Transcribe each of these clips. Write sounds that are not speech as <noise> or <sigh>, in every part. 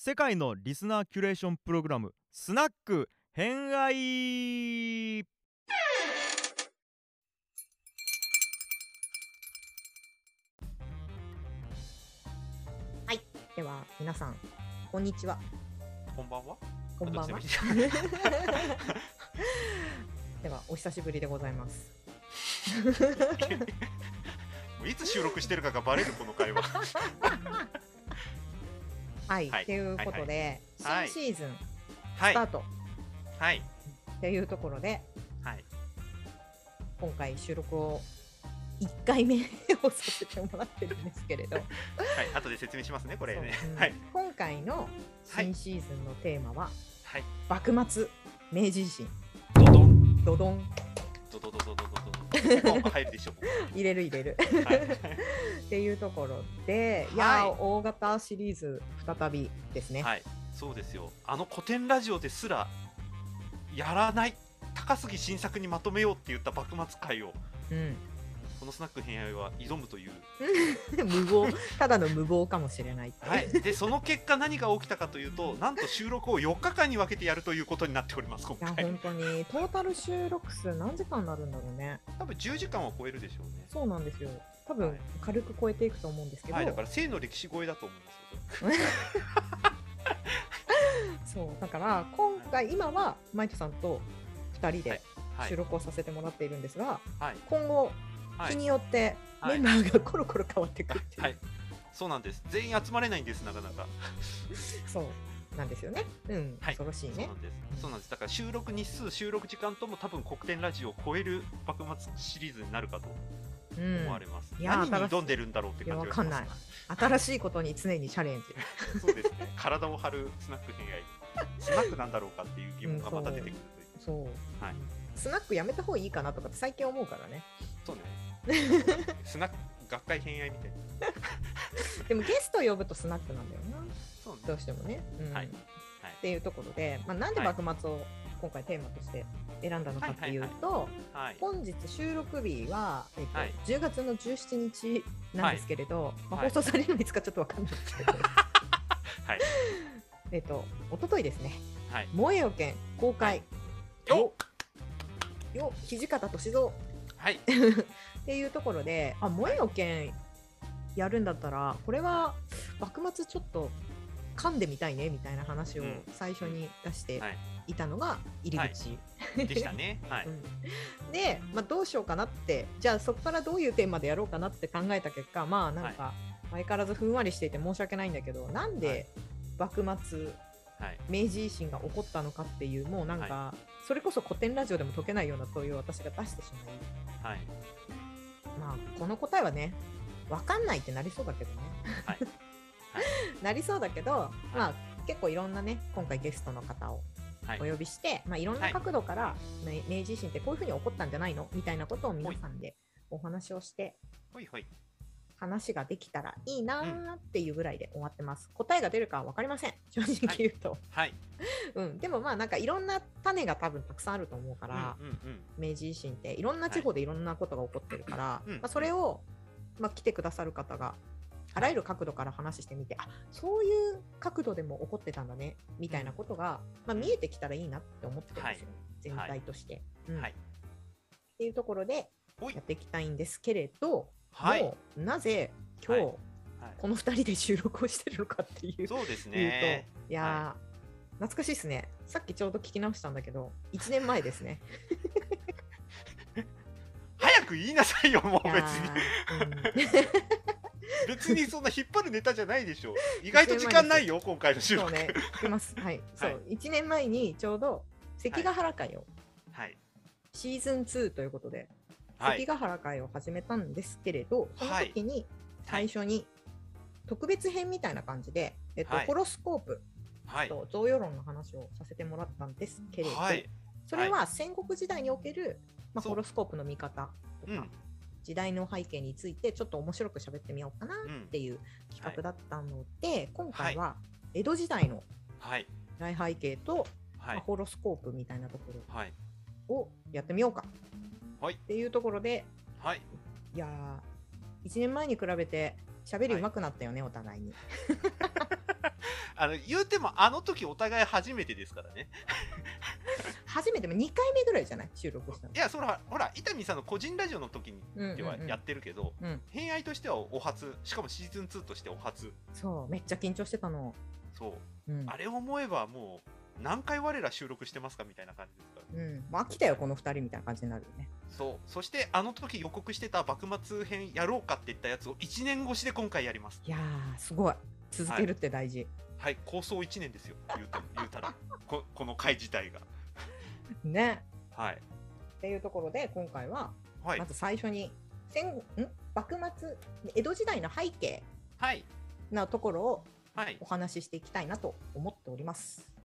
世界のリスナーキュレーションプログラムスナック偏愛はい、では皆さんこんにちは。こんばんは。こんばんはではお久しぶりでございます。もういつ収録してるかがバレるこの会話。はい、っていうことで、新シーズンスタート、はい、っていうところで、はい、今回収録を1回目 <laughs> をさせてもらってるんですけれど、はい、後で説明しますねこれね、はい、今回の新シーズンのテーマは、はい、幕末明治維新。ドドン。ドドン。ドドドドドドド。入るでしょ。こ入れる入れるこはいっていうところで、いやー、はい大型シリーズ再びですね。はい。そうですよ。あの古典ラジオですらやらない高杉新作にまとめようって言った幕末会をうんこのスナック偏愛は挑むという。無謀。ただの無謀かもしれないはい。でその結果何が起きたかというと、なんと収録を4日間に分けてやるということになっております今いや回。本当に。トータル収録数何時間になるんだろうね。多分10時間は超えるでしょうね。そうなんですよ。多分はい。軽く超えていくと思うんですけど、はい、だから性の歴史超えだと思いますよ。そう。<laughs> だから今回今はマイトさんと2人ではい。収録をさせてもらっているんですが、はい。今後はい日によってはいメンバーがコロコロ変わってくるっていう、はい、そうなんです。全員集まれないんです、なかなか。そうなんですよねうん、はい恐ろしいねそうなんです。そうなんです。だから収録日数、収録時間とも多分国典ラジオを超える幕末シリーズになるかとうん思われます。いやー何に挑んでるんだろうって感じがします。いやわかん新しいことに常にチャレンジそうですね。体を張るスナック偏愛。スナックなんだろうかっていう疑問がまた出てくるという。そう、はいスナックやめた方がいいかなとかって最近思うからねそうね。<laughs> スナック学会偏愛みたいな。<laughs> でもゲスト呼ぶとスナックなんだよな。そうね。どうしてもね、うん。はい。っていうところで、まあ、なんではい。幕末を今回テーマとして選んだのかっていうと、はい。本日収録日は、えっとはい。10月の17日なんですけれど、まあ、はい。放送されるのいつかちょっとわかんないですけど、<laughs> はい。えっと一昨日ですね。はい。「燃えよ剣」公開、よよ土方歳三はい。<laughs> っていうところで「あ燃えよ剣」やるんだったらこれは幕末ちょっと噛んでみたいねみたいな話をうん最初に出してはい。いたのが入り口、でしたね。はい。<laughs> うんで、まあ、どうしようかなってじゃあそこからどういうテーマでやろうかなって考えた結果まあなんか相変わらずふんわりしていて申し訳ないんだけどなんはいで幕末はい。明治維新が起こったのかっていうもうなんか、それこそ古典ラジオでも解けないような問いを私が出してしまいはい。まあこの答えはね分かんないってなりそうだけどね、はい。<laughs> なりそうだけど、まあ結構いろんなね今回ゲストの方をはいお。呼びして、いまあ、いろんな角度から、ね明治維新ってこういうふうに起こったんじゃないの？みたいなことを皆さんでお話をしてほいほい。話ができたらいいなーっていうぐらいで終わってます、答えが出るかは分かりません。正直言うと、はい。<laughs> うん、でもまあなんかいろんな種が多分たくさんあると思うから、うんうんうん。明治維新っていろんな地方でいろんなことが起こってるから、うんまあ、それを、まあ、来てくださる方があらゆる角度から話してみて、あそういう角度でも起こってたんだねみたいなことが、まあ、見えてきたらいいなって思ってるんですよ、全体として、うん。はい。っていうところでやっていきたいんですけれど、はい。なぜ今日、はいこの2人で収録をしてるのかっていうそうですね。いやー、懐かしいですねさっきちょうど聞き直したんだけど1年前ですね早く言いなさいよ、もう別に。ーうん <laughs> 別にそんな引っ張るネタじゃないでしょ。意外と時間ないよ、今回の収録。そうね、聞きます。はい、<laughs> そう、はい1年前にちょうど関ヶ原会を、はい。シーズン2ということで、はい。関ヶ原会を始めたんですけれど、そのはい時に最初に特別編みたいな感じで、えっとはいホロスコープはい。と贈与論の話をさせてもらったんですけれど、はい。それは戦国時代における、まホロスコープの見方とか、うん。時代の背景についてちょっと面白く喋ってみようかなっていう企画だったので、今回は江戸時代のはい。大背景と、ま。ホロスコープみたいなところはい。をやってみようかはい。っていうところではい。いやー1年前に比べて喋り上手くなったよね、お互いに。<laughs> あの言うてもあの時お互い初めてですからね。<laughs> 初めても2回目ぐらいじゃない？収録したの。いやそれはほら伊丹さんの個人ラジオの時にうんうんうん。ではやってるけど、うん。偏愛としてはお初しかもシーズン2としてお初。そうめっちゃ緊張してたの、そう。うん。あれを思えばもう何回我ら収録してますかみたいな感じですからうん、もう飽きたよこの2人みたいな感じになるよね。そう。そしてあの時予告してた幕末編やろうかって言ったやつを1年越しで今回やります。いやーすごい。続けるって大事、はい。構想1年ですよ。言うても <laughs> 言うたら。ここの回自体が。ね。はい。っていうところで今回ははい。まず最初に戦ん？幕末江戸時代の背景はい。なところをはい。お話ししていきたいなと思っております。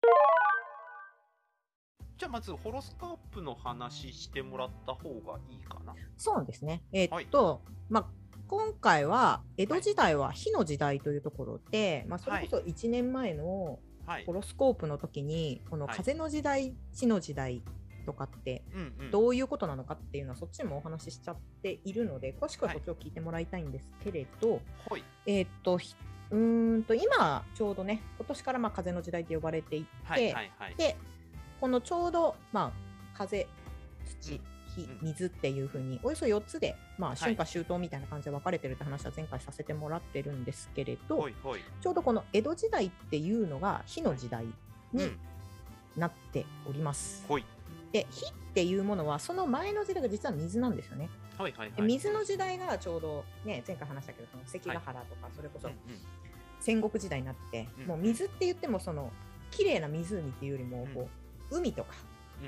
じゃあまずホロスコープの話してもらった方がいいかな。そうですね。えーっと、まあ今回は江戸時代は火の時代というところで、まあ、それこそ1年前のはい。ホロスコープの時に、このはい。風の時代、火の時代とかってどういうことなのかっていうのはそっちもお話ししちゃっているので詳しくはそっちを聞いてもらいたいんですけれど、ほい。えーっとひうーんと今ちょうどね今年からまあ風の時代と呼ばれていて、はいはいはい。でこのちょうど、まあ、風土うん火うん水っていうふうにおよそ4つで、まあ、い春夏秋冬みたいな感じで分かれてるって話は前回させてもらってるんですけれど、ほいちょうどこの江戸時代っていうのが火の時代にうんなっております。ほい。で火っていうものはその前の時代が実は水なんですよね。はいはいはい。で水の時代がちょうど、ね、前回話したけどその関ヶ原とか、それこそ戦国時代になって、うんもう水って言ってもその綺麗な湖っていうよりもこう、海とか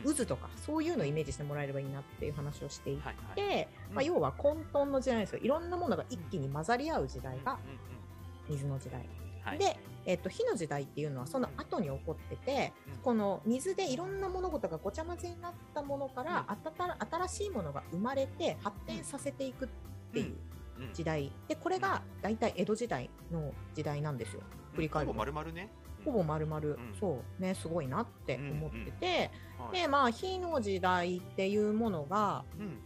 うん。渦とかそういうのをイメージしてもらえればいいなっていう話をしていて、はいはい。うん。まあ、要は混沌の時代ですよ。いろんなものが一気に混ざり合う時代がうんうん水の時代、で、えっと火の時代っていうのはその後に起こっててうん。この水でいろんな物事がごちゃ混ぜになったものから、あたた新しいものが生まれて発展させていくっていううん。時代。でこれが大体江戸時代の時代なんですよ。振り返ると。丸々ねほぼ丸々、ん。そうねすごいなって思ってて、はい。でまあ火の時代っていうものがうん。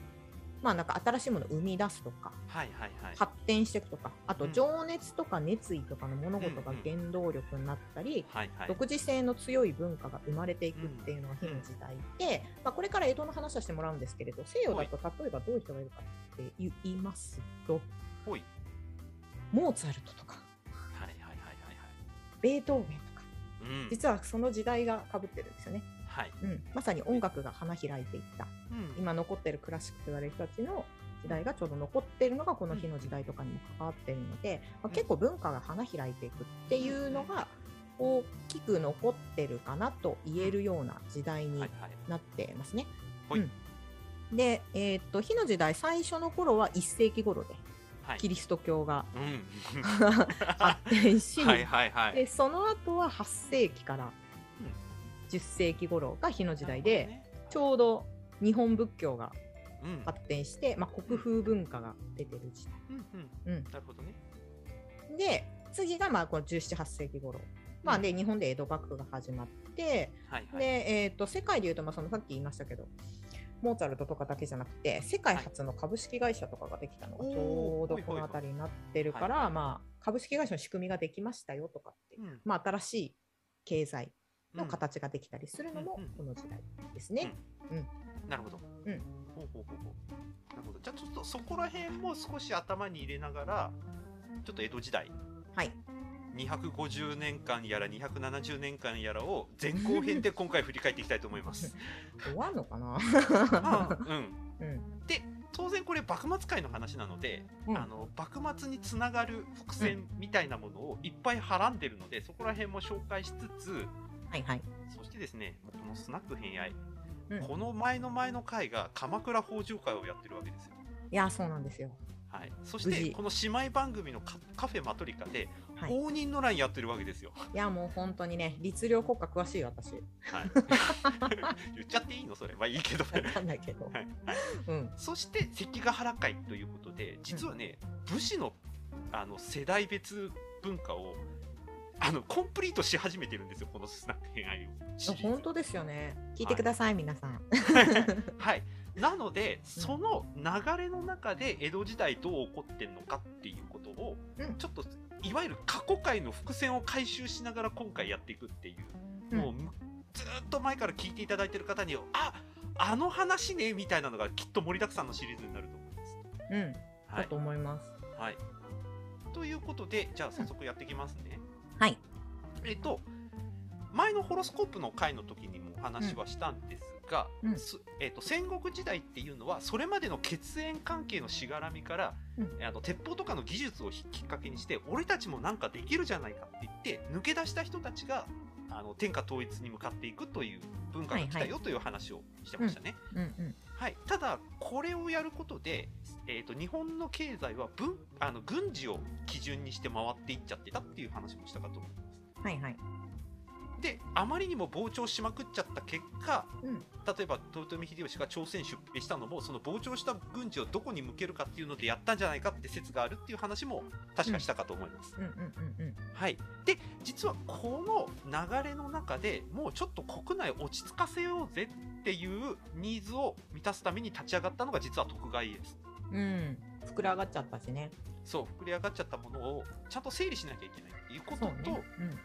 まあなんか新しいものを生み出すとかはいはいはい。発展していくとかあとうん。情熱とか熱意とかの物事が原動力になったり、はいはい。独自性の強い文化が生まれていくっていうのが火の時代で、まあ、これから江戸の話はしてもらうんですけれど西洋だと例えばどういう人がいるかって言いますとモーツァルトとかベートーベンと実はその時代がかぶってるんですよね、はい。うん、まさに音楽が花開いていった。うん。今残ってるクラシックと言われる人たちの時代がちょうど残っているのがこの日の時代とかにも関わっているので、まあ、結構文化が花開いていくっていうのが大きく残ってるかなと言えるような時代になってますね。はい。うん。で、えーっと火の時代最初の頃は1世紀頃ではいキリスト教がうん。発展し、はいはいはい。でその後は8世紀から10世紀頃が火の時代で、ちょうど日本仏教がうん。発展して、まあ、国風文化が出てる時代。うんうん。うん。なるほどね。で次がまあこの17、8世紀頃、まあ、で日本で江戸幕府が始まって、はいはい。でえー、と世界でいうとまあそのさっき言いましたけどモーツァルトとかだけじゃなくて世界初の株式会社とかができたのがちょうどこの辺りになってるから、まあ、株式会社の仕組みができましたよとかって、うん。まあ、新しい経済のうん形ができたりするのもうん。うん。この時代ですね。なるほど。うん。ほうほうほうほう。なるほど。じゃあちょっとそこら辺も少し頭に入れながら、ちょっと江戸時代、はい、250年間やら270年間やらを前後編で今回振り返っていきたいと思います。<laughs> 終わんのかな、あうん。うんで、当然これ幕末界の話なので、うんあの幕末につながる伏線みたいなものをいっぱいはらんでるので、そこら辺も紹介しつつ、はいはい。そしてですね、このスナック偏愛、うんこの前の前の回が鎌倉北条会をやってるわけですよ。いやそうなんですよ。はい、そしてこの姉妹番組のカカフェマトリカではい、応仁の乱やってるわけですよ。いやもう本当にね律令国家詳しいよ私。はい、<laughs> 言っちゃっていいの？それ。まあいいけど。わかんないけど。はい。はい。うん。そして関ヶ原会ということで実はね、武士のあの世代別文化をあのコンプリートし始めてるんですよこのスナック偏愛を。本当ですよね。聞いてください、皆さん。はい <laughs> なのでその流れの中で江戸時代どう起こってんのかっていうことをうんちょっといわゆる過去回の伏線を回収しながら今回やっていくっていう、もうむずーっと前から聞いていただいてる方にああの話ねみたいなのがきっと盛りだくさんのシリーズになると思います。うん、はいだと思います。はい、ということでじゃあ早速やっていきますね。はい。えっと前のホロスコープの回の時にもお話はしたんですが、うん。すえっと戦国時代っていうのはそれまでの血縁関係のしがらみから、うん。あの鉄砲とかの技術をきっかけにして俺たちもなんかできるじゃないかって言って抜け出した人たちがあの天下統一に向かっていくという文化が来たよという話をしてましたね。はい、ただ、これをやることで、えー、と日本の経済は文あの軍事を基準にして回っていっちゃってたっていう話もしたかと思います。はいはい。で、あまりにも膨張しまくっちゃった結果、うん例えば豊臣秀吉が朝鮮出兵したのも、その膨張した軍事をどこに向けるかっていうのでやったんじゃないかって説があるっていう話も確かしたかと思います。うんうんうんうん。はい、で実はこの流れの中でもうちょっと国内落ち着かせようぜっていうニーズを満たすために立ち上がったのが実は徳川家康うん。膨れ上がっちゃったしね。そう膨れ上がっちゃったものをちゃんと整理しなきゃいけないっていうこととそうね。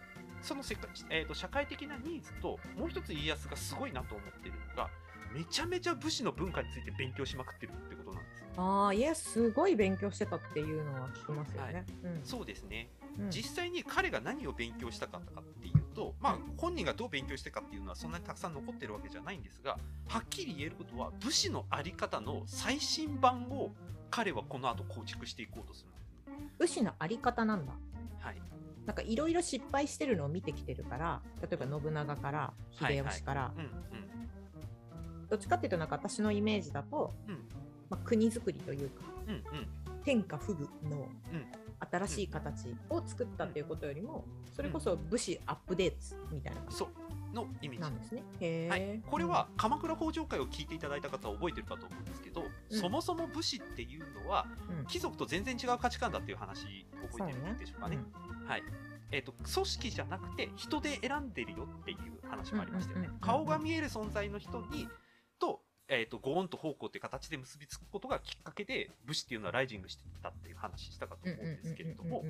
そのせか、えー、と社会的なニーズともう一つ家康がすごいなと思ってるのがめちゃめちゃ武士の文化について勉強しまくってるってことなんですよ。ああ、いや、すごい勉強してたっていうのは聞きますよね。うんそうですねうん実際に彼が何を勉強したかったかっていうと、まあ、本人がどう勉強してかっていうのはそんなにたくさん残ってるわけじゃないんですがはっきり言えることは武士の在り方の最新版を彼はこの後構築していこうとする。武士のあり方なんだ。はい、なんかいろいろ失敗してるのを見てきてるから、例えば信長から秀吉から、うんうん。どっちかっていうとなんか私のイメージだと、うん。まあ、国づくりというかうんうん。天下不武のうん。新しい形を作ったっていうことよりもそれこそ武士アップデートみたいな感そう。のイメージ。じなんですね。へはい。え、これは鎌倉北条会を聞いていただいた方は覚えてるかと思うんですけど、うん。そもそも武士っていうのはうん。貴族と全然違う価値観だっていう話覚えてるでしょうかね。はい。えー、と組織じゃなくて人で選んでるよっていう話もありましたよね。顔が見える存在の人にと,、えー、とご恩と奉公っていう形で結びつくことがきっかけで武士っていうのはライジングしてたっていう話したかとうん思うんですけれども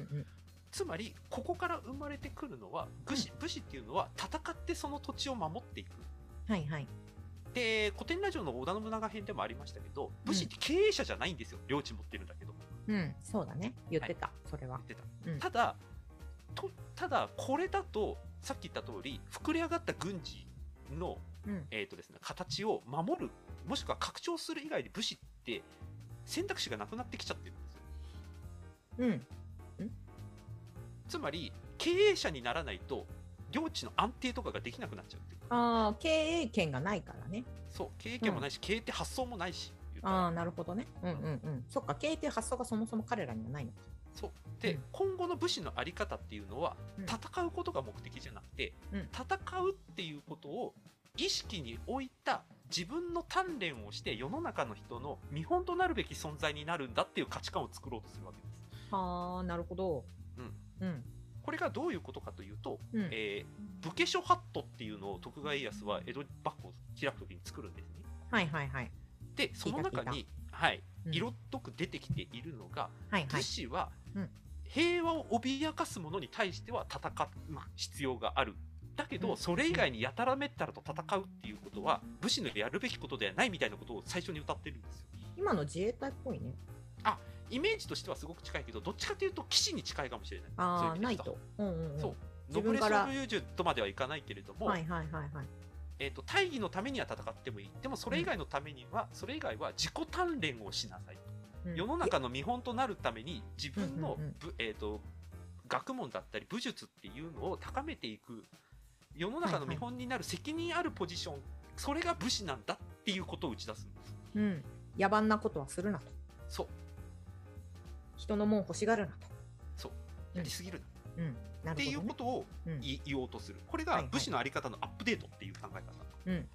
つまりここから生まれてくるのは武士,、武士っていうのは戦ってその土地を守っていく。はいはい。で古典ラジオの織田信長編でもありましたけど武士って経営者じゃないんですよ。領地持ってるんだけどうん、そうだね。言ってた、それは。言ってうん。たただとただこれだとさっき言った通り膨れ上がった軍事の、うん、えーとですね、形を守るもしくは拡張する以外で武士って選択肢がなくなってきちゃってるんですようん、つまり経営者にならないと領地の安定とかができなくなっちゃうってああ、経営権がないからね。そう経営権もないし、経営って発想もないしああ、なるほどね。うんうんうん。そっか、経営っていう発想がそもそも彼らにはないのか。そうで、うん今後の武士の在り方っていうのは、うん戦うことが目的じゃなくて、うん戦うっていうことを意識に置いた自分の鍛錬をして世の中の人の見本となるべき存在になるんだっていう価値観を作ろうとするわけです。はあ、なるほど。うんうん。これがどういうことかというと、うん。えー武家諸法度っていうのを徳川家康は江戸幕府を開くときに作るんですね。はいはいはい。でその中に、はい、うん色っとく出てきているのが、武はいはい。士はうん平和を脅かす者に対しては戦う必要がある。だけど、うんそれ以外にやたらめったらと戦うっていうことは武士のやるべきことではないみたいなことを最初に歌ってるんですよ。今の自衛隊っぽいね。イメージとしてはすごく近いけどどっちかというと騎士に近いかもしれない。ああ、ないと。うんうんうん。そう自ノブレス・オブ・ユージュとまではいかないけれども、はいはいはいはい。えー、と大義のためには戦ってもいい。でもそれ以外のためには、それ以外は自己鍛錬をしなさいと、うん。世の中の見本となるために自分のえー、と学問だったり武術っていうのを高めていく。世の中の見本になる責任あるポジション、それが武士なんだっていうことを打ち出すんです。うん。野蛮なことはするなと。そう。人のもん欲しがるなと。そう。うん。やりすぎるな、うん。なっていう。ことをうん言い言おうとするこれが武士の在り方のアップデートっていう考え方、うん。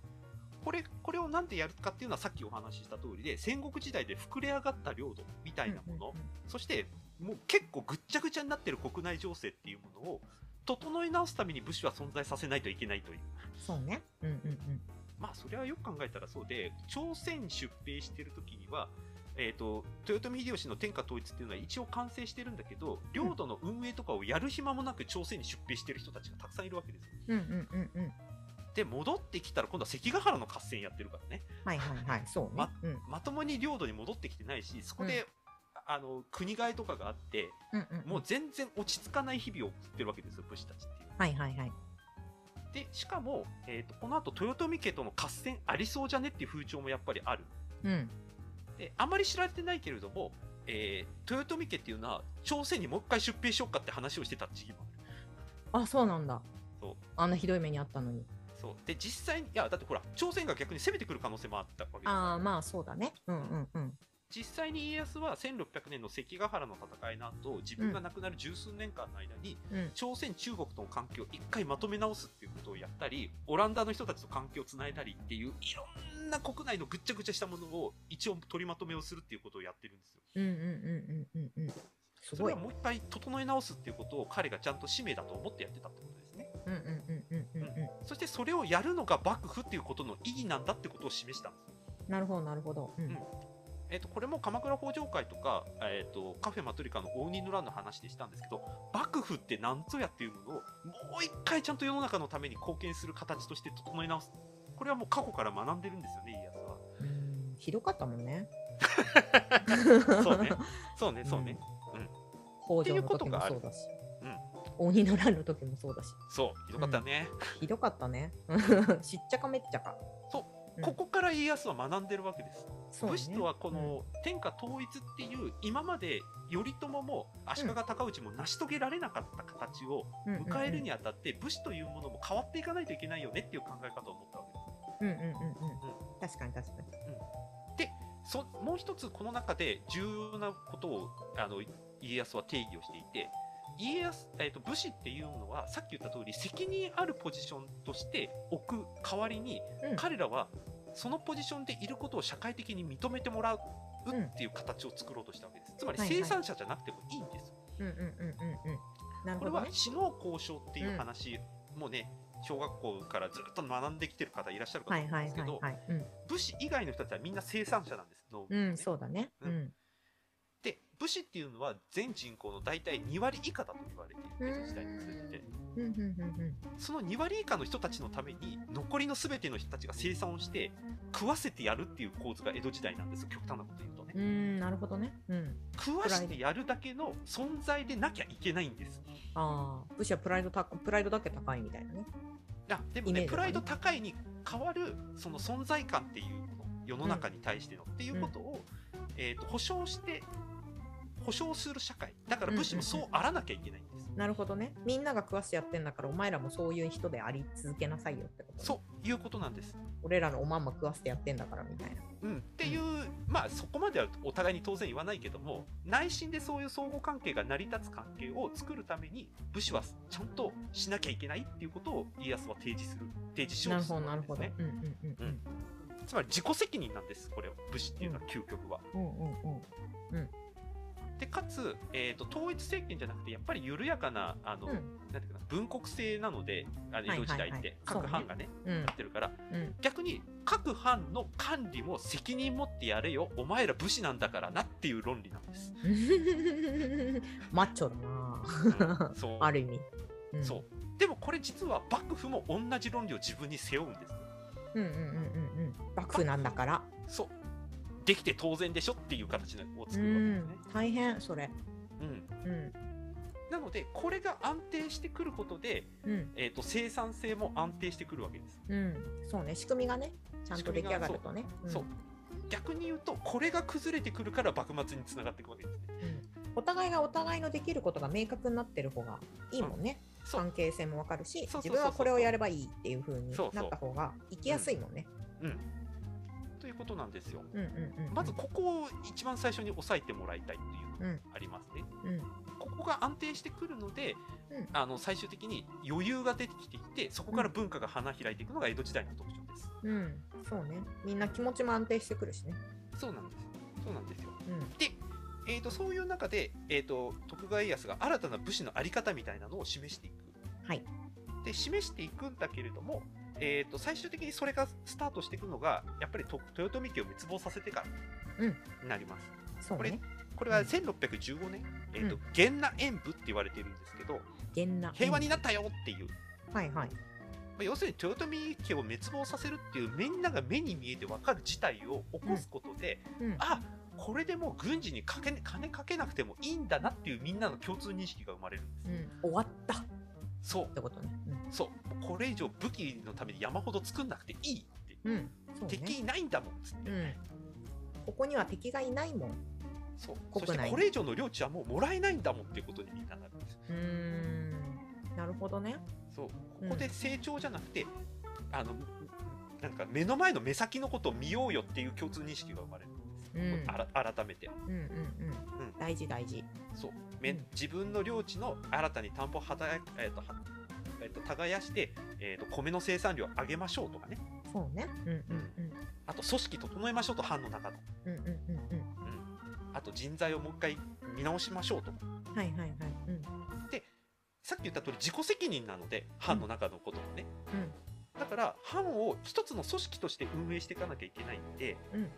これこれをなんでやるかっていうのはさっきお話しした通りで戦国時代で膨れ上がった領土みたいなもの、そしてもう結構ぐっちゃぐちゃになってる国内情勢っていうものを整い直すために武士は存在させないといけないというそうね。うんうんうん。まあそれはよく考えたらそうで朝鮮出兵してる時には、えー、と豊臣秀吉の天下統一っていうのは一応完成してるんだけど領土の運営とかをやる暇もなく朝鮮に出兵してる人たちがたくさんいるわけですようんうんうんうん。で戻ってきたら今度は関ヶ原の合戦やってるからねはいはいはい。そうねま。うんまともに領土に戻ってきてないしそこで、あの国替えとかがあってうんうん。もう全然落ち着かない日々を送ってるわけですよ武士たちっていうはいはいはい。でしかも、えー、とこの後豊臣家との合戦ありそうじゃねっていう風潮もやっぱりあるうん。であまり知られてないけれども、えー豊臣家っていうのは朝鮮にもう一回出兵しようかって話をしてた時期もあるあ、そうなんだ。そうあんなひどい目にあったのに。そうで実際にいやだってほら朝鮮が逆に攻めてくる可能性もあったわけですよああ、まあそうだね。うんうんうん。実際に家康は1600年の関ヶ原の戦いの後自分が亡くなる十数年間の間に、うん朝鮮中国との関係を一回まとめ直すっていうことをやったりオランダの人たちと関係をつないだりっていういろんな国内のぐっちゃぐちゃしたものを一応取りまとめをするっていうことをやってるんですようんうんうんうんうんうん。すそ。れはもう一回整え直すっていうことを彼がちゃんと使命だと思ってやってたってことですねうんうんうんうんうんうそしてそれをやるのが幕府っていうことの意義なんだってことを示したんです。なるほどなるほど。うんうんえっとこれも鎌倉北条会とか、えっとカフェマトリカの応仁の乱の話でしたんですけど幕府って何ぞやっていうものをもう一回ちゃんと世の中のために貢献する形として整え直すこれはもう過去から学んでるんですよね家康はうんひどかったもんね。<laughs> そうねそうねそうね、北条の時もそうだし。うん鬼の乱の時もそうだし。そうひどかったね、ひどかったね。<laughs> しっちゃかめっちゃか。ここから家康は学んでるわけです。武士とはこの天下統一っていう今まで頼朝も足利尊氏も成し遂げられなかった形を迎えるにあたって武士というものも変わっていかないといけないよねっていう考え方を持ったわけです。うんうんうんうん。確かに確かに。そもう一つこの中で重要なことをあの家康は定義をしていて家康、えー、と武士っていうのはさっき言った通り責任あるポジションとして置く代わりに、うん。彼らはそのポジションでいることを社会的に認めてもらううんっていう形を作ろうとしたわけです。つまり生産者じゃなくてもいいんです、これ。は知能交渉っていう話、もうね小学校からずっと学んできてる方いらっしゃるかと思うんですけど武士以外の人たちはみんな生産者なんです脳みそね。うん、そうだね。ううん。ん。で武士っていうのは全人口の大体2割以下だと言われている江戸時代に通じてその2割以下の人たちのために残りの全ての人たちが生産をして食わせてやるっていう構図が江戸時代なんですよ。極端なこと言うとね。うん。うん、なるほどね。うん。食わしてやるだけの存在でなきゃいけないんです。ああ、武士はプライドたプライドだけ高いみたいなね。あでもねね。プライド高いに変わるその存在感っていう世の中に対しての、っていうことを、えー、と保証して保証する社会。だから武士もそうあらなきゃいけないなるほどね。みんなが食わしてやってんだから、お前らもそういう人であり続けなさいよってこと、ね。そういうことなんです俺らのおまんま食わせてやってんだからみたいな。うん、っていう、まあそこまではお互いに当然言わないけども内心でそういう相互関係が成り立つ関係を作るために武士はちゃんとしなきゃいけないっていうことを家康は提示する提示しようとすなるほど、なるほど。るんですねうんうんうんうん。つまり自己責任なんですこれは武士っていうのは究極は。うんうんうん。でかつ、えー、と統一政権じゃなくてやっぱり緩やかなあの、うんなんていうかな分国制なのであの江戸時代って、はいはいはい各藩がねうんやってるからうん。逆に各藩の管理も責任持ってやれよお前ら武士なんだからなっていう論理なんです。<laughs> マッチョだなうんそうある意味。んそう。でもこれ実は幕府も同じ論理を自分に背負うんです。うんうんうんうんうん。幕府なんだから。そう。できて当然でしょっていう形をう作るわけですんね。。大変、それ。うん。うん。なので、これが安定してくることで、うん。えっ、と、生産性も安定してくるわけです。うん。そうね。仕組みがね、ちゃんと出来上がるとね。そう。逆に言うと、これが崩れてくるから幕末につながっていくわけですね。うんお互いがお互いのできることが明確になってる方がいいもんね。そう。関係性もわかるし、そうそうそうそう自分はこれをやればいいっていう風にそうそうなった方が生きやすいもんね。うん。ことなんですよ。うんうんうんうん。まず、ここを一番最初に押さえてもらいたいっていうのがありますね。うん。ここが安定してくるので、うんあの最終的に余裕が出てきていてそこから文化が花開いていくのが江戸時代の特徴です。うん。そうね。みんな気持ちも安定してくるしね。そうなんです。そうなんですよ。うん。で、えー、とそういう中で、えー、と徳川家康が新たな武士の在り方みたいなのを示していく。はい。で示していくんだけれども、えー、と最終的にそれがスタートしていくのがやっぱりと豊臣家を滅亡させてからうんになります。そうね。これは1615年、えーとうん元那演武って言われているんですけど。平和になったよっていう、うん。はいはい。まあ要するに豊臣家を滅亡させるっていうみんなが目に見えて分かる事態を起こすことで、うん。あこれでもう軍事にかけ金かけなくてもいいんだなっていうみんなの共通認識が生まれるんです。うん。終わったっそうてことね。そうもうこれ以上武器のために山ほど作んなくていいって、うん。うん。そうね。敵いないんだもんっつって、うん。ここには敵がいないもん。そうそしてこれ以上の領地はもうもらえないんだもんっていうことにみんななるんですうーん。なるほどね。そうここで成長じゃなくて、あのなんか目の前の目先のことを見ようよっていう共通認識が生まれるんです、うん改めてうんうんうん。大事大事。そう自分の領地の新たに田んぼをえーとはえーと耕して、えー、と米の生産量を上げましょうとかねそうね。うんうんうん。あと組織整えましょうと藩の中の、うんうんうんうん、あと人材をもう一回見直しましょうとうん。はいはいはい。うん。さっき言った通り自己責任なので藩の中のこともね、うん。だから藩を一つの組織として運営していかなきゃいけないんで、うん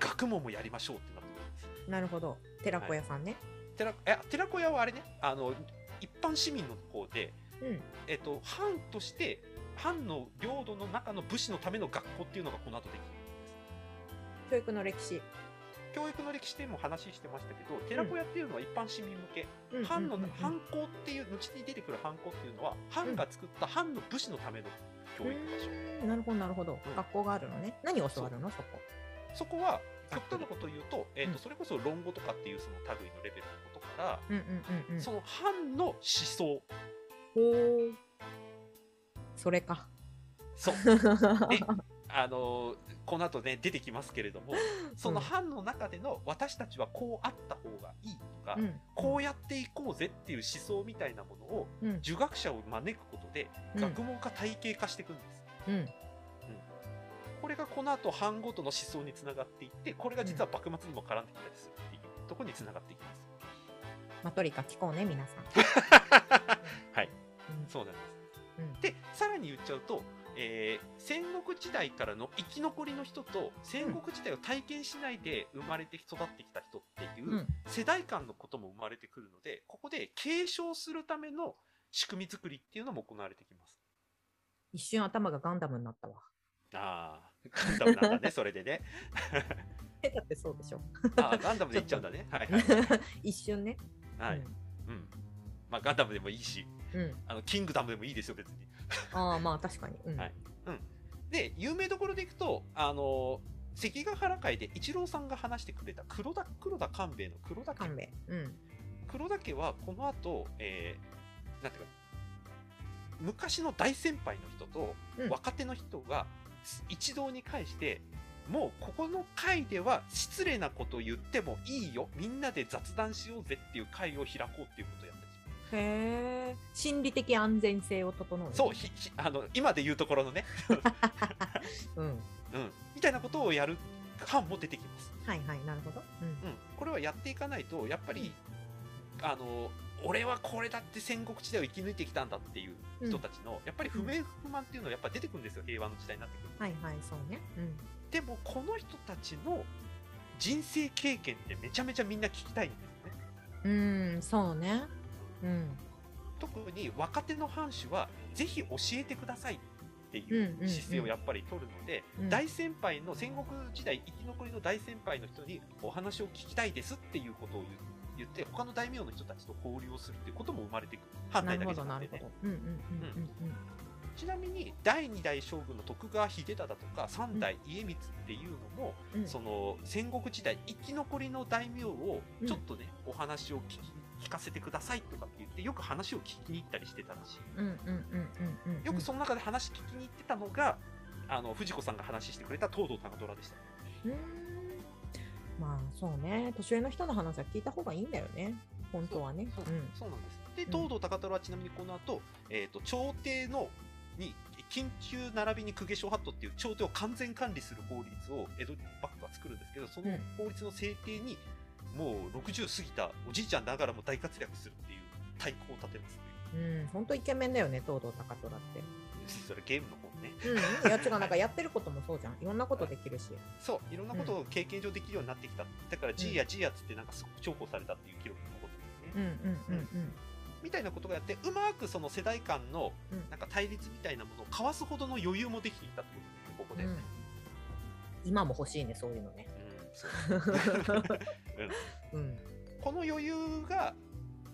学問もやりましょうってなってますなるほど。寺子屋さんね。寺え寺子屋はあれねあの一般市民の方で、うん。えっと、藩として藩の領土の中の武士のための学校っていうのがこの後できるんです。教育の歴史。教育の歴史でも話してましたけど寺子屋っていうのは一般市民向け、うん。藩の藩校っていう後に出てくる藩校っていうのは藩が作った藩の武士のための教育場所、うーんなるほどなるほど、うん。学校があるのね。何を教わるの？そこ。そこは極端なことを言うと,、えっとうん。それこそ論語とかっていうその類のレベルのうんうんうんうん。その藩の思想。ほうそれか。そう。<laughs> であのこの後ね出てきますけれどもその藩の中での私たちはこうあった方がいいとか、うん。こうやっていこうぜっていう思想みたいなものをうん。受学者を招くことでうん。学問家体系化していくんです、うん。これがこの後藩ごとの思想につながっていってこれが実は幕末にも絡んできたりするっていうところにつながっていきます、マトリカ聞こうね皆さん。<laughs> はい。うん。そうなんです。うん。でさらに言っちゃうと、えー戦国時代からの生き残りの人と戦国時代を体験しないで生まれて育ってきた人っていう、うん。世代間のことも生まれてくるのでここで継承するための仕組み作りっていうのも行われてきます。一瞬頭がガンダムになったわ。ああガンダムなんだね <laughs> それでね。えだってそうでしょ。あーガンダムでいっちゃうんだね。はいはい。<laughs> 一瞬ねはい、うん。まあ、ガンダムでもいいしうん、うん、あのキングダムでもいいですよ別に。ああまあ確かに、うん。はい。で有名どころでいくとあの関ヶ原会で一郎さんが話してくれた黒田黒田官兵衛の黒田家。勘弁うん。黒田家はこの後、えーなんていうか昔の大先輩の人とうん。若手の人が一堂に会して、もうここの会では失礼なことを言ってもいいよ。みんなで雑談しようぜっていう会を開こうっていうことをやったんですよへえ心理的安全性を整うそうひひあの今で言うところのね、<laughs> うん。うん、みたいなことをやる班も出てきます。はいはいなるほど。うん。うん、これはやっていかないとやっぱり、あの俺はこれだって戦国時代を生き抜いてきたんだっていう人たちの、やっぱり不明不満っていうのはやっぱ出てくるんですよ平和の時代になってくると。はいはいそうね。うん。でもこの人たちの人生経験ってめちゃめちゃみんな聞きたいんですよね。うーん、そうね。うん。特に若手の藩主はぜひ教えてくださいっていうんうんううん。姿勢をやっぱり取るので、うん。大先輩の戦国時代生き残りの大先輩の人にお話を聞きたいですっていうことを言言って他の大名の人たちと交流をするっていうことも生まれてくる。反対だけじゃなくてね。ちなみに第二代将軍の徳川秀忠だとか三代家光っていうのも、うん。うん。その戦国時代生き残りの大名をうん。ちょっとね、お話を聞き聞かせてくださいとかって言ってよく話を聞きに行ったりしてたらしい。うんうんうんうんうん。よくその中で話聞きに行ってたのが、あの藤子さんが話してくれた東堂高虎でした。まあそうね。年上の人の話は聞いた方がいいんだよね。本当はね。そう,、うん。そうなんですでうん東堂高虎はちなみにこの後、えー、と朝廷のに緊急並びに公家諸法度っていう朝廷を完全管理する法律を江戸幕府が作るんですけどそのうん法律の制定にもう60過ぎたおじいちゃんながらも大活躍するっていう太鼓を立てますねうん、本当イケメンだよね、東堂高虎って。それゲームの方ね。うん、いや違うなんかやってることもそうじゃん。いろんなことできるし。そういろんなことを経験上できるようになってきた、だから G や G やつってなんかすごく重宝されたっていう記録が残ってるんですね、うんうんうんみたいなことがやってうまくその世代間のうん。なんか対立みたいなものをかわすほどの余裕もできてきたってことですねここで、うん、うん、今も欲しいねそういうのね。うんそう。うん。<laughs> この余裕が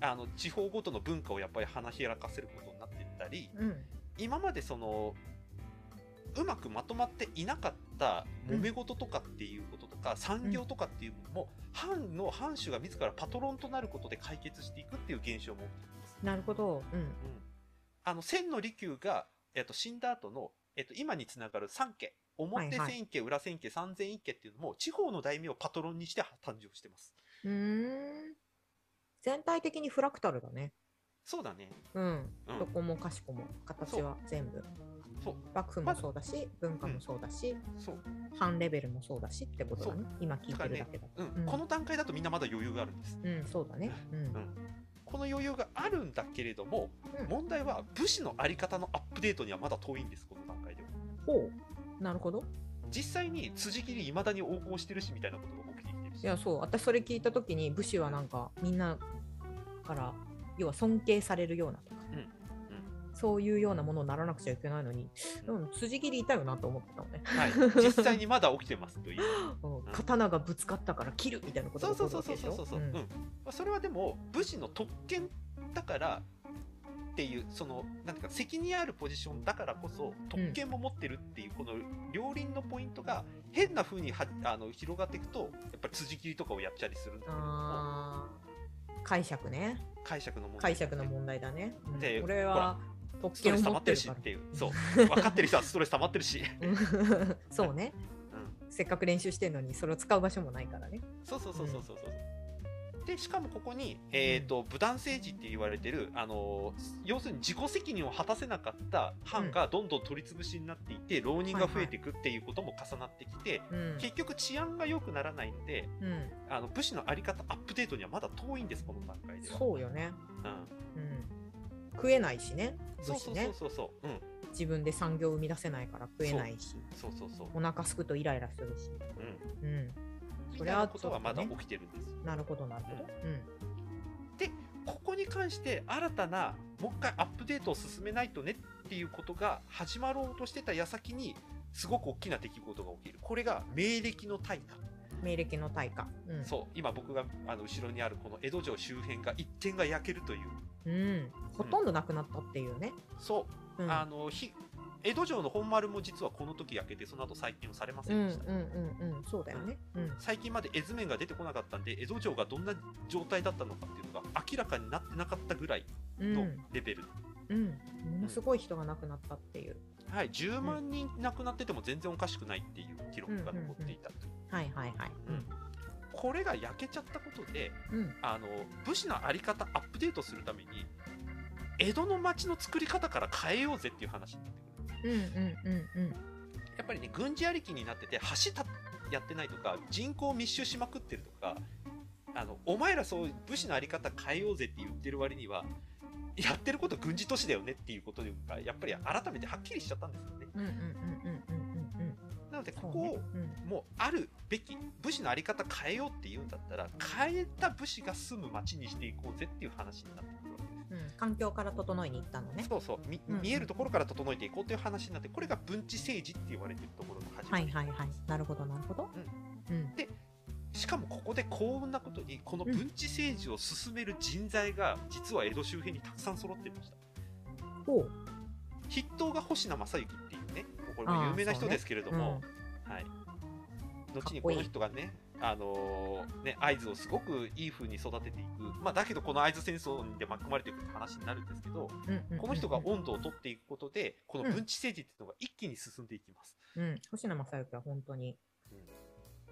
あの地方ごとの文化をやっぱり花開かせることになっていったりうん今までそのうまくまとまっていなかった揉め事とかっていうこととか、産業とかっていうものも、藩の藩主が自らパトロンとなることで解決していくっていう現象も起きています。なるほど。うん。うん、あの千の利休が、えっと、死んだ後の、えっと、今につながる三家表はい。千家、裏千家三千一家っていうのも地方の大名をパトロンにして誕生してます。うーん。全体的にフラクタルだねそうだね。うん、うん。どこもかしこも形は全部。そう。幕府もそうだし文化もそうだし、そう、藩レベルもそうだしってことだね。今聞いてるだけだこの段階だとみんなまだ余裕があるんです。うんそうだね。うん、うん。この余裕があるんだけれども、うん。問題は武士のあり方のアップデートにはまだ遠いんです、この段階では。ほう。なるほど。実際に辻切り未だに横行してるしみたいなことが起きてきてるし。いやそう私それ聞いた時に武士はなんかみんなから要は尊敬されるようなとか、うんそういうようなものにならなくちゃいけないのに、うん、辻切りいたよなと思ってたのね、はい、実際にまだ起きてますとい <laughs> う。うん。刀がぶつかったから切るみたいなことそうがそうそう起こるわけでしょ？そうそうそうそう、うん。まあそれはでも武士の特権だからっていうそのなんていうか責任あるポジションだからこそ特権も持ってるっていうこの両輪のポイントが変な風にはあの広がっていくとやっぱり辻切りとかをやっちゃりするんだけれども解釈ね。解釈の問題解釈の問題だね、うん。で俺は特権をス溜まってる持ってるしっていうそう。分かってる人はストレス溜まってるし、う <laughs> んそうね。うん、せっかく練習してるのにそれを使う場所もないからね。そうそうそうそうそうそう。でしかもここに、えーと武断政治って言われてる、あのー要するに自己責任を果たせなかった藩がどんどん取り潰しになっていて、浪人が増えていくっていうことも重なってきて、うん。結局治安が良くならないのでうん。あの武士の在り方アップデートにはまだ遠いんですこの段階では。そうよね、うん、うん、食えないしねそうそう武士ねそうそうそう、うん、自分で産業を生み出せないから食えないし。そう。そうそう、お腹すくとイライラするし。うん、うんみたいなことはまだ起きてるんです。なるほどなるほど。ここに関して新たなもう一回アップデートを進めないとねっていうことが始まろうとしてた矢先にすごく大きな出来事が起きる。これが明暦の大火、うん明暦の大火。うん。そう。今僕があの後ろにあるこの江戸城周辺が一点が焼けるという。うん、ほとんどなくなったっていうね、そう、うん、あのひ江戸城の本丸も実はこの時焼けてその後再建をされませうんんうんでした、うんうんそうだよね。うん。最近まで絵図面が出てこなかったんで江戸城がどんな状態だったのかっていうのが明らかになってなかったぐらいのうん。レベル、うん。ものすごい人が亡くなったっていう。はい、10万人亡くなってても全然おかしくないっていう記録が残っていたという、はいはいはい。これが焼けちゃったことでうん。うんあの武士の在り方アップデートするために江戸の町の作り方から変えようぜっていう話になってくるうんうんうん。やっぱりね軍事ありきになってて橋たやってないとか人口密集しまくってるとかあのお前らそう武士の在り方変えようぜって言ってる割にはやってること軍事都市だよねっていうことがやっぱり改めてはっきりしちゃったんですよね。うんうんうんうんうんうんうんなのでここをもうあるべき武士の在り方変えようって言うんだったら変えた武士が住む町にしていこうぜっていう話になってくる環境から整いに行ったのね。そうそう。みうん。見えるところから整えていこうという話になってこれが文治政治って言われてるところの始まり、はいはいはい。なるほどなるほど。うん。しかもここで幸運なことにこの文治政治を進める人材が実は江戸周辺にたくさん揃ってました。ほう。筆頭が星名正幸っていうねこれも有名な人ですけれども、はい、後にこの人がねあのーね会津をすごくいい風に育てていく、まあ、だけどこの会津戦争で巻き込まれていくって話になるんですけどこの人が温度を取っていくことでこの文治政治っていうのが一気に進んでいきます、うん。星名正幸は本当にうん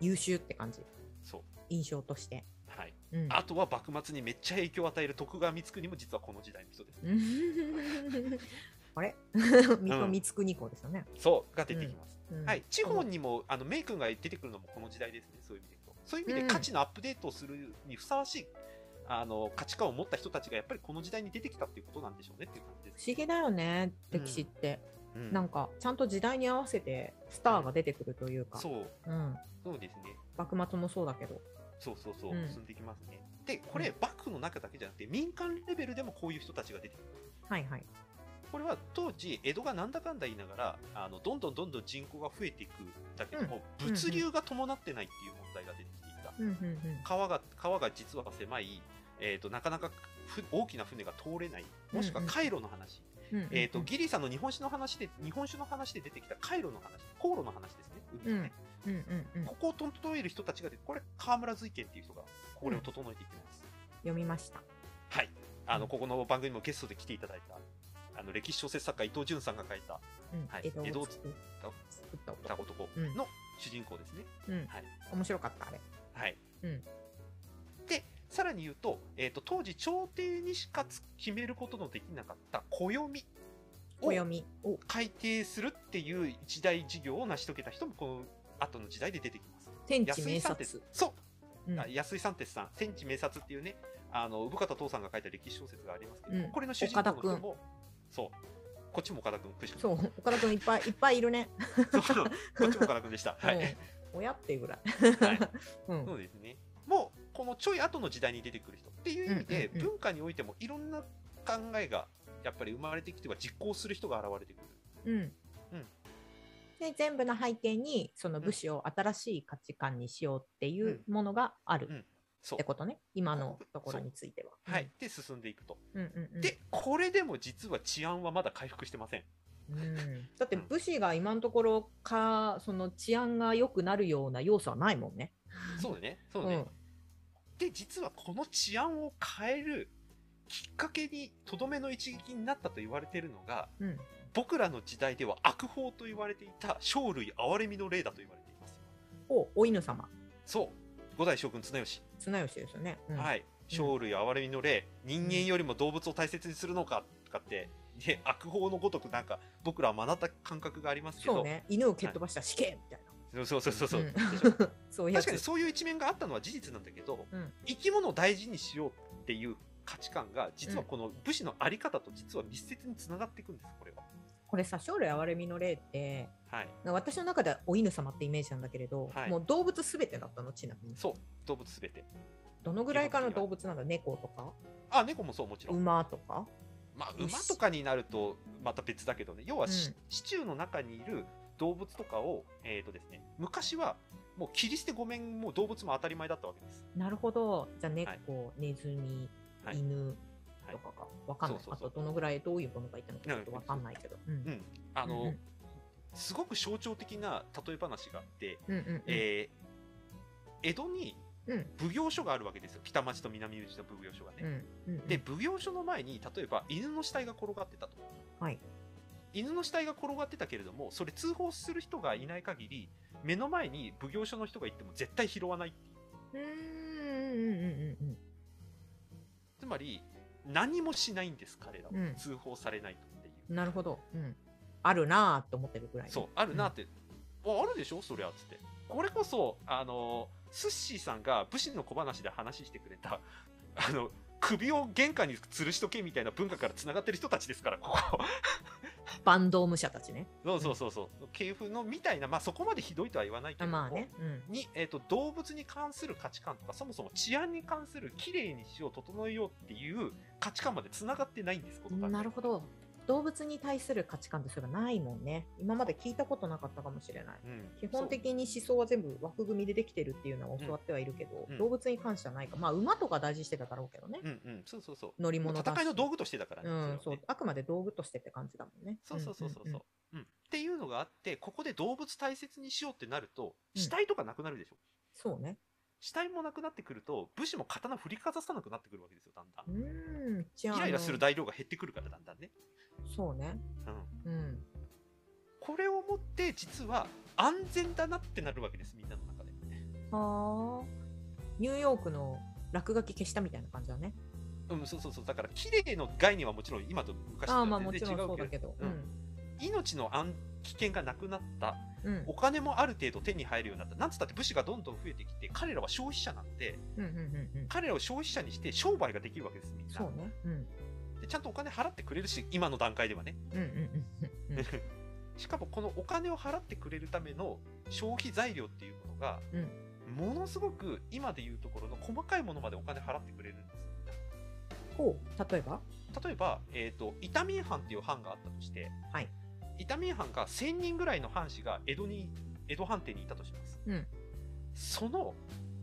優秀って感じ。そう印象として。はい、うん。あとは幕末にめっちゃ影響を与える徳川光圀も実はこの時代の人です、う <laughs> んあれ？水戸光圀公ですよね。そうが出てきます、うん。はい、地方にもあのメイ君が出てくるのもこの時代ですねそういう意味でそういう意味で価値のアップデートをするにふさわしい、あの価値観を持った人たちがやっぱりこの時代に出てきたっていうことなんでしょうねっていう感じです不思議だよね、歴史って。うん。なんかちゃんと時代に合わせてスターが出てくるというか、そう。うん、そうですね。幕末もそうだけど、そうそうそう、うん。進んでいきますね。でこれ幕府の中だけじゃなくて民間レベルでもこういう人たちが出てくる。はいはい。これは当時江戸がなんだかんだ言いながらあのどんどんどんどん人口が増えていくんだけども、うん。物流が伴ってないっていう問題が出てきていた、うんうんうん。川が川が実は狭い、えー、となかなかふ大きな船が通れない。もしくは回路の話、うんうんうん。えー、とギリさんの日本史の話で日本酒の話で出てきた回路の話。航路の話ですね。海のね、うんうんうん。ここを整える人たちが出てこれ河村瑞賢っていう人がこれを整えていきます、読みました。はい。あのうんここの番組もゲストで来ていただいたあの歴史小説作家伊藤潤さんが書いたうん。はい。江戸を作ったタ男。コトコうん。の主人公ですね、うん、はい。面白かったあれ。はい。うん。でさらに言うと,、えー、と当時朝廷にしかつ決めることのできなかった暦を暦。を改定するっていう一大事業を成し遂げた人もこの後の時代で出てきます。天地安名井三鉄察。そう。う安井三鉄さん、千地名察っていうね、あの産方父さんが書いた歴史小説がありますけど、うん。これの主人公の人も、そう、こっちも岡田君、くしくそう岡田君いっぱい <laughs> いっぱいいるね。そうこっちも岡田君でした。<laughs> はい。うん親っていうぐらい。はい、<laughs> うんそうですね。もう、このちょい後の時代に出てくる人っていう意味で、うんうんうん文化においてもいろんな考えがやっぱり生まれてきては実行する人が現れてくる。うんうんで全部の背景にその武士を新しい価値観にしようっていうものがあるって。ことね、今のところについては。はい。で、進んでいくと。うんうんうん、で、これでも実は治安はまだ回復してません。うん、だって武士が今のところかその治安が良くなるような要素はないもんね。そうだね。そうだね。で実はこの治安を変えるきっかけにとどめの一撃になったと言われているのがうんうん僕らの時代では悪法と言われていた生類憐れみの例だと言われていますおお犬様そう五代将軍綱吉、綱吉ですよね。うん。はい。生類憐れみの例人間よりも動物を大切にするのかとかって。で悪法のごとくなんか僕らは学った感覚がありますけど。そうね。犬を蹴っ飛ばしたら死刑みたいな。そうそうそうそう、う。ん。<laughs> そう確かにそういう一面があったのは事実なんだけど、うん。生き物を大事にしようっていう価値観が実はこの武士のあり方と実は密接につながっていくんですこれは。これさ生類憐れみの例ってはい、私の中ではお犬様ってイメージなんだけれど、はい。もう動物すべてだったのちなみに。そう。動物すべて。どのぐらいからの動物なんだ猫とか？あ猫もそうもちろん。馬とか？まあ馬とかになるとまた別だけどね。要はし、うん。シチューの中にいる動物とかをえっ、とですね昔はもう切り捨てごめんもう動物も当たり前だったわけです。なるほど。じゃあ猫、ネズミ、はい。犬。はいとかか。わかんない。そうそうそう。あとどのぐらいどういうものがいたのかちょっとわかんないけど。あの、すごく象徴的な例え話があって、うんうんうん。えー江戸にうん。奉行所があるわけですよ。北町と南口の奉行所がね。うんうんうん。で奉行所の前に例えば犬の死体が転がってたと。はい。犬の死体が転がってたけれどもそれ通報する人がいない限り目の前に奉行所の人が行っても絶対拾わないっていう。うーんうんうんうん。つまり何もしないんです彼らは、うん。通報されないとっていう。うんなるほど、うん、あるなぁと思ってるぐらい。ねそうあるなって、ああるでしょ？そりゃっつって。これこそあのスッシーさんが武士の小話で話してくれた <laughs> あの首を玄関に吊るしとけみたいな文化からつながってる人たちですからここ。バンド武者たちね。そうそうそうそう。系譜のみたいなまあそこまでひどいとは言わないけれどまあね、うん、に、えー、と動物に関する価値観とかそもそも治安に関するきれいにしよう整えようっていう価値観までつながってないんですこのなるほど。動物に対する価値観ってそれがないもんね。今まで聞いたことなかったかもしれない。うん、基本的に思想は全部枠組みでできてるっていうのは教わってはいるけど、うん。動物に関してはないか。まあ馬とか大事にしてただろうけどね、そううんうんそうそうそう。乗り物戦いの道具としてだからね,うん、そう。あくまで道具としてって感じだもんね。そうそうそうそうそう、うん。っていうのがあってここで動物大切にしようってなるとうん。死体とかなくなるでしょ、そうね死体もなくなってくると武士も刀振りかざさなくなってくるわけですよだんだん、んじゃあイライラする材料が減ってくるからだんだんね、そうね。うん、うん。これをもって実は安全だなってなるわけですみんなの中で。はあニューヨークの落書き消したみたいな感じだね。うん、そうそうそう。だから綺麗の概念はもちろん今と昔とああまあもは全ちろんそうだ然違うけど。けどうん。命の安危険がなくなった。うん。うんお金もある程度手に入るようになった。なんつったって武士がどんどん増えてきて彼らは消費者なんでうんうんうんうん。彼らを消費者にして商売ができるわけですみんな。そうね。うん。でちゃんとお金払ってくれるし今の段階ではね。うんうんうんうん。うん。<laughs> しかもこのお金を払ってくれるための消費材料っていうものが、ものすごく今でいうところの細かいものまでお金払ってくれるんです。ほう。例えば？例えば、えーと、イタミっていう藩があったとして、はい、イタミン藩が1000人ぐらいの藩士が江戸に江戸藩邸にいたとします、うん、その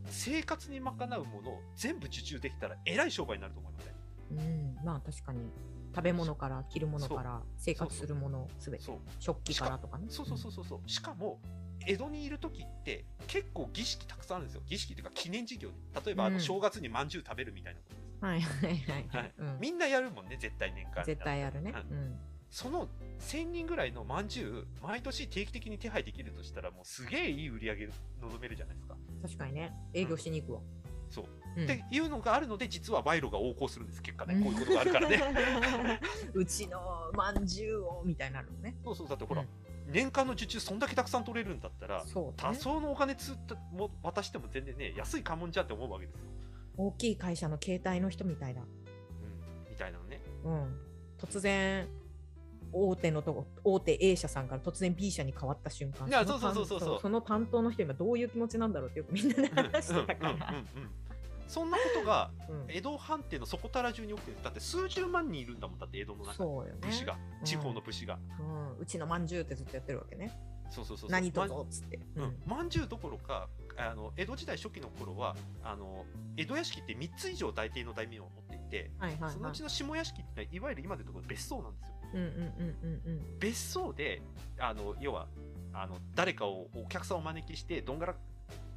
生活に賄うものを全部受注できたらえらい商売になると思いません、うん。まあ確かに。食べ物から着るものから生活するものすべて。食器からとかね。そうそうそうそう。そう、しかも江戸にいる時って結構儀式たくさんあるんですよ。儀式っていうか記念事業例えばあの正月にまんじゅう食べるみたいなことです、はいはいはい、みんなやるもんね絶対年間絶対やるね、うん、その1000人ぐらいのまんじゅう毎年定期的に手配できるとしたらもうすげえいい売り上げ望めるじゃないですか。確かにね。営業しに行くわ、うん、そう、うん、っていうのがあるので実は賄賂が横行するんです結果ね。こういうことがあるからね。<laughs> うちのまんじゅうをみたいになるのね。そうそう。だってほら、年間の受注そんだけたくさん取れるんだったら、ね、多少のお金つも渡しても全然ね安い家紋じゃって思うわけですよ。大きい会社の携帯の人みたいだ、うん、みたいなのね、うん、突然大手のとこ大手 A 社さんから突然 B 社に変わった瞬間いやそうそうそうそうそう。その担当の人今どういう気持ちなんだろうってよくみんなで話してたからそんなことが江戸藩邸のそこたら中に起きてるだって数十万人いるんだもんだって江戸の中に武士が、ね、地方の武士が、うん、うちのまんじゅうってずっとやってるわけね。そうそうそう何とぞっつって、うん、まんじゅうどころかあの江戸時代初期の頃はあの江戸屋敷って3つ以上大帝の大名を持っていて、はいはいはい、そのうちの下屋敷っていわゆる今でいうところ別荘なんですよ。うんうんうんうんうん、別荘であの要はあの誰かをお客さんをお招きしてどんがら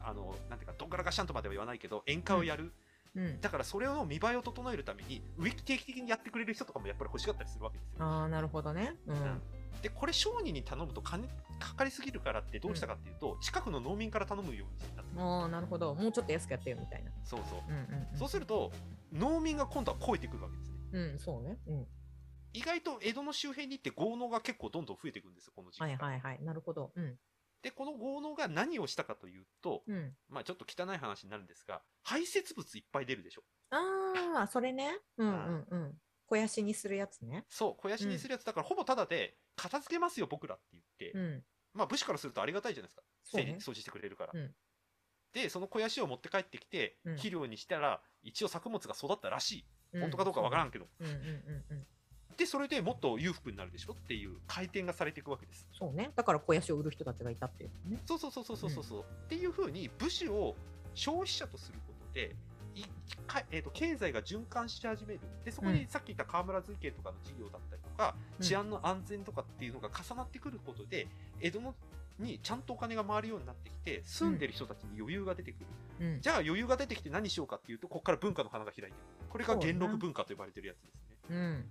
あのなんていうかどんがらがしゃんとまでは言わないけど宴会をやる、うん、だからそれを見栄えを整えるためにウィキ定期的にやってくれる人とかもやっぱり欲しがったりするわけですよ。あなるほどね、うん、うん。でこれ商人に頼むと金かかりすぎるからってどうしたかっていうと、うん、近くの農民から頼むようになってああなるほど。もうちょっと安くやってよみたいな。そうそう,、うんうんうん、そうすると農民が今度は超えてくるわけですね。うんそうね、うん、意外と江戸の周辺に行って豪農が結構どんどん増えていくんですよこの時期はいはいはい。なるほど、うん、でこの豪農が何をしたかというと、うん、まあちょっと汚い話になるんですが排泄物いっぱい出るでしょ。ああそれね。うんうんうん。肥やしにするやつね。そう肥やしにするやつ、だからほぼただで片付けますよ僕らって言って、うん、まあ武士からするとありがたいじゃないですか、ね、掃除してくれるから、うん、でその肥やしを持って帰ってきて、肥料にしたら一応作物が育ったらしい、本当かどうかわからんけど、うんうんうんうんでそれでもっと裕福になるでしょっていう回転がされていくわけです。そうね。だから肥やしを売る人たちがいたっていうね。そうそうそうそうそうそう、うん、っていうふうに武士を消費者とすることでか、えーと、経済が循環し始める。でそこにさっき言った河村瑞慶とかの事業だったりとか、うん、治安の安全とかっていうのが重なってくることで江戸のにちゃんとお金が回るようになってきて住んでる人たちに余裕が出てくる、うん、じゃあ余裕が出てきて何しようかっていうとここから文化の花が開いてる。これが元禄文化と呼ばれてるやつですね。うん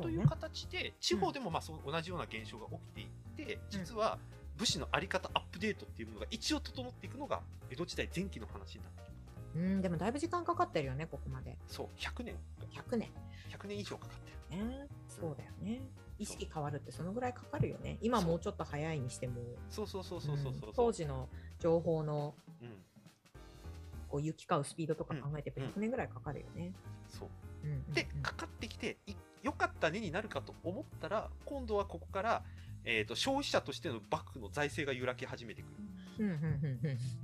という形で地方でもまあそう同じような現象が起きていって、実は武士の在り方アップデートっていうものが一応整っていくのが江戸時代前期の話になってきます。うんでもだいぶ時間かかってるよねここまで。そう100年。100年。100年以上かかってる。ね。そうだよね。意識変わるってそのぐらいかかるよね。今もうちょっと早いにしても。そうそうそうそうそうそう、当時の情報の、うん、こう行き交うスピードとか考えて100年ぐらいかかるよね、そう、うんでかかってきてよかったねになるかと思ったら今度はここからえーと、消費者としての幕府の財政が揺らぎ始めてくる。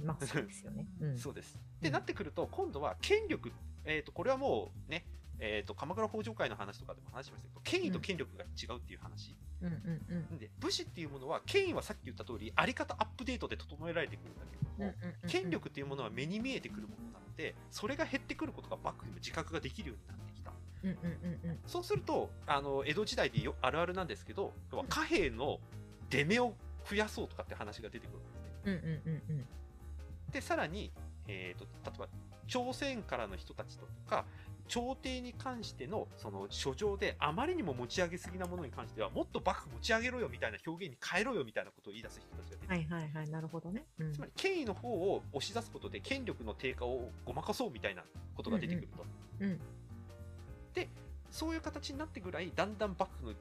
まあそうですよね。<laughs> うん、そうです。で、なってくると、今度は権力、えーと、これはもうね、えーと、鎌倉北条会の話とかでも話しましたけど、権威と権力が違うっていう話。で武士っていうものは、権威はさっき言った通り、あり方アップデートで整えられてくるんだけども、権力っていうものは目に見えてくるものなので、それが減ってくることが幕府にも自覚ができるようになっそうするとあの江戸時代でよあるあるなんですけど貨幣の出目を増やそうとかって話が出てくるんですね。うんうんうんうん、でさらに、えーと、例えば朝鮮からの人たちとか朝廷に関してのその書状であまりにも持ち上げすぎなものに関してはもっと幕府持ち上げろよみたいな表現に変えろよみたいなことを言い出す人たちが出て。はいはいはいなるほどね、うん、つまり権威の方を押し出すことで権力の低下をごまかそうみたいなことが出てくると。うん、うん、でそういう形になってぐらいだんだん幕府の、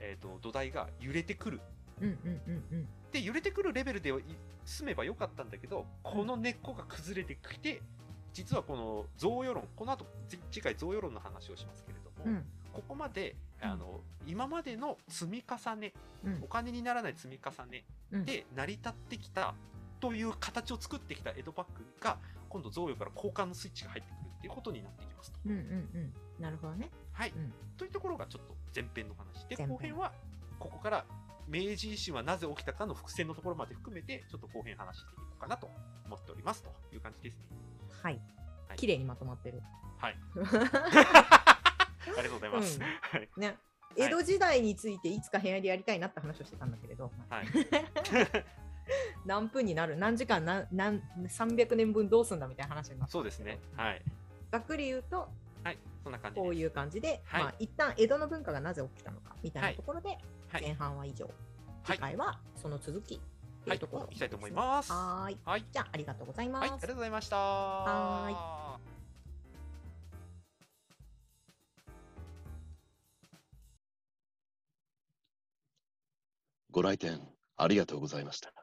えーと土台が揺れてくる。うんうんうんうん、で揺れてくるレベルで済めばよかったんだけどこの根っこが崩れてきて実はこの贈与論この後次回贈与論の話をしますけれども、うん、ここまでうん。あの今までの積み重ねうん。お金にならない積み重ねうん。で成り立ってきたという形を作ってきた江戸幕府が今度贈与から交換のスイッチが入ってくるっていうことになってきますと。うんうんうんなるほどねはい、うんというところがちょっと前編の話で後編はここから明治維新はなぜ起きたかの伏線のところまで含めてちょっと後編話していこうかなと思っておりますという感じですね。はいはい綺麗にまとまってるはい。<laughs> ありがとうございます。うんはい。ね江戸時代についていつか部屋でやりたいなって話をしてたんだけれど、はい。<laughs> 何分になる？何時間？何何300年分どうすんだみたいな話になってそうですね。はい。ざっくり言うとはい。そんな感じ。こういう感じで、はいまあ一旦江戸の文化がなぜ起きたのかみたいなところで、はい前半は以上、はい次回はその続きってはいいうところ、いきたいと思います。はいい。はい。じゃあありがとうございます、ありがとうございました。はご来店ありがとうございました。